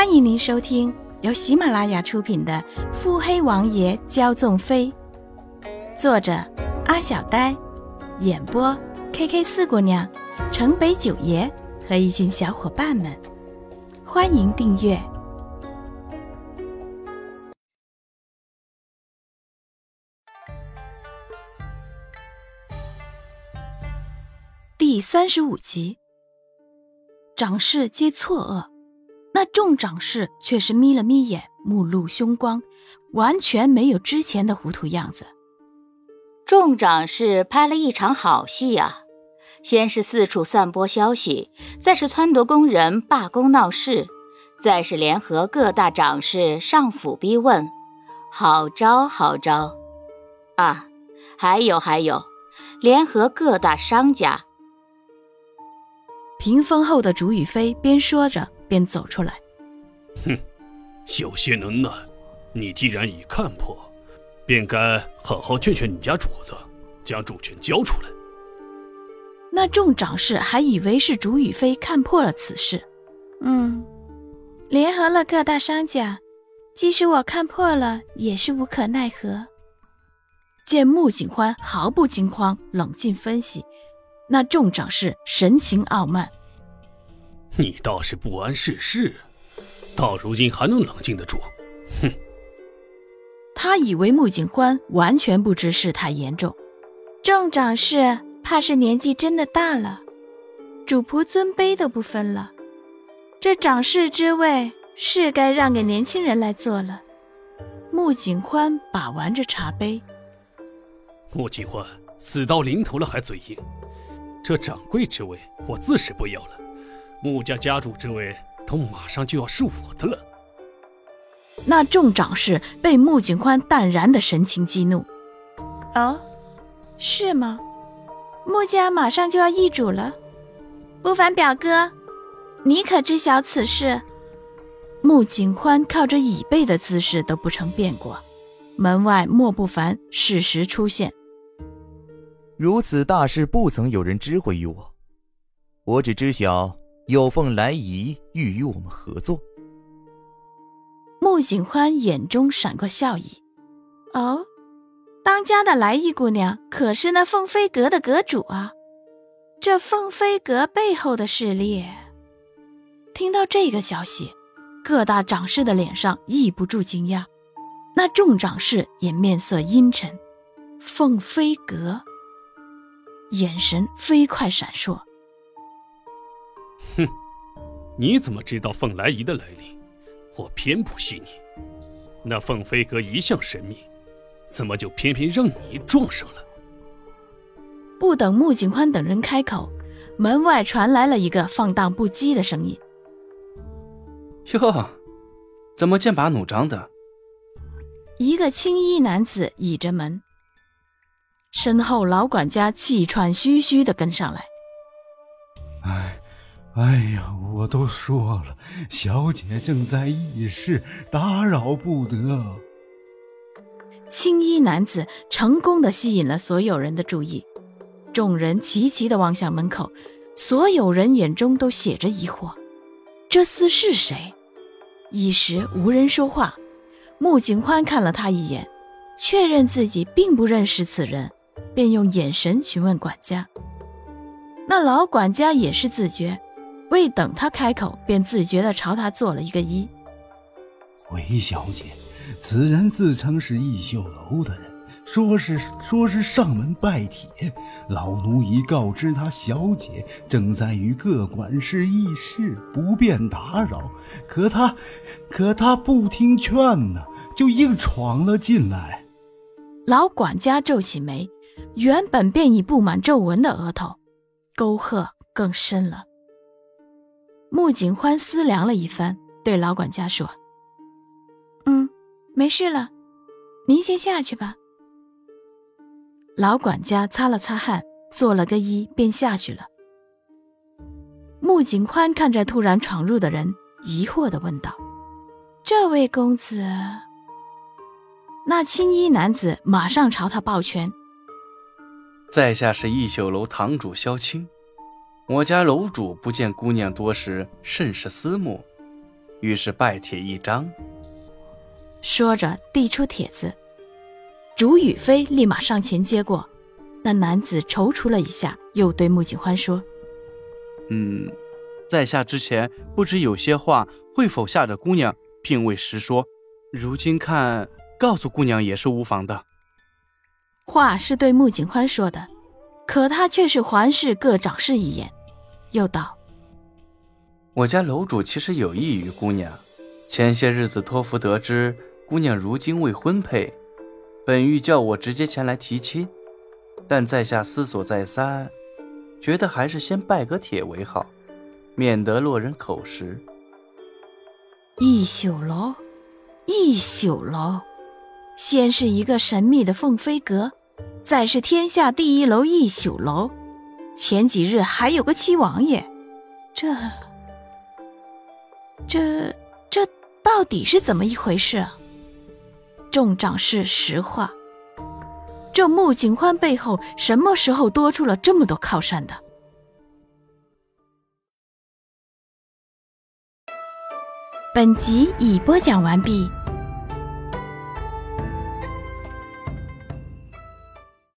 欢迎您收听由喜马拉雅出品的《腹黑王爷骄纵妃》，作者阿小呆，演播 K K 四姑娘、城北九爷和一群小伙伴们。欢迎订阅第三十五集。掌事皆错愕，那众掌事却是眯了眯眼，目露凶光，完全没有之前的糊涂样子。众掌事拍了一场好戏啊！先是四处散播消息，再是撺掇工人罢工闹事，再是联合各大掌事上府逼问，好招好招！啊，还有还有，联合各大商家。屏风后的竹雨飞边说着边走出来。哼，有些能耐，你既然已看破，便该好好劝劝你家主子，将主权交出来。那众长士还以为是竹雨飞看破了此事。嗯，联合了各大商家，即使我看破了，也是无可奈何。见穆景欢毫不惊慌，冷静分析。那众长士神情傲慢，你倒是不谙世事，到如今还能冷静得住？哼！他以为穆景欢完全不知事态严重，众长事怕是年纪真的大了，主仆尊卑都不分了，这掌事之位是该让给年轻人来做了。穆景欢把玩着茶杯，穆景欢死到临头了还嘴硬。这掌柜之位，我自是不要了。穆家家主之位，都马上就要是我的了。那众长士被穆景欢淡然的神情激怒。哦，是吗？穆家马上就要易主了？不凡表哥，你可知晓此事？穆景欢靠着椅背的姿势都不曾变过。门外莫不凡适时出现。如此大事，不曾有人知会于我。我只知晓有凤来仪欲与我们合作。穆景欢眼中闪过笑意。哦，当家的来仪姑娘可是那凤飞阁的阁主啊！这凤飞阁背后的势力……听到这个消息，各大掌事的脸上抑不住惊讶，那众掌事也面色阴沉。凤飞阁。眼神飞快闪烁。哼，你怎么知道凤来仪的来历？我偏不信你。那凤飞阁一向神秘，怎么就偏偏让你撞上了？不等穆景欢等人开口，门外传来了一个放荡不羁的声音：“哟，怎么剑拔弩张的？”一个青衣男子倚着门。身后老管家气喘吁吁的跟上来。哎，哎呀，我都说了，小姐正在议事，打扰不得。青衣男子成功的吸引了所有人的注意，众人齐齐的望向门口，所有人眼中都写着疑惑：这厮是谁？一时无人说话。穆景欢看了他一眼，确认自己并不认识此人。便用眼神询问管家，那老管家也是自觉，未等他开口，便自觉地朝他做了一个揖。回小姐，此人自称是逸秀楼的人，说是说是上门拜帖，老奴已告知他小姐正在与各管事议事，不便打扰。可他，可他不听劝呢，就硬闯了进来。老管家皱起眉。原本便已布满皱纹的额头，沟壑更深了。穆景欢思量了一番，对老管家说：“嗯，没事了，您先下去吧。”老管家擦了擦汗，做了个揖，便下去了。穆景欢看着突然闯入的人，疑惑的问道：“这位公子？”那青衣男子马上朝他抱拳。在下是逸秀楼堂主萧青，我家楼主不见姑娘多时，甚是思慕，于是拜帖一张。说着递出帖子，竹雨飞立马上前接过。那男子踌躇了一下，又对穆景欢说：“嗯，在下之前不知有些话会否吓着姑娘，并未实说。如今看，告诉姑娘也是无妨的。”话是对穆景欢说的，可他却是环视各长士一眼，又道：“我家楼主其实有意于姑娘，前些日子托福得知姑娘如今未婚配，本欲叫我直接前来提亲。”但在下思索再三，觉得还是先拜个帖为好，免得落人口实。一宿楼，一宿楼，先是一个神秘的凤飞阁，再是天下第一楼一宿楼，前几日还有个七王爷，这、这、这到底是怎么一回事？众长士实话。这穆景欢背后什么时候多出了这么多靠山的？本集已播讲完毕。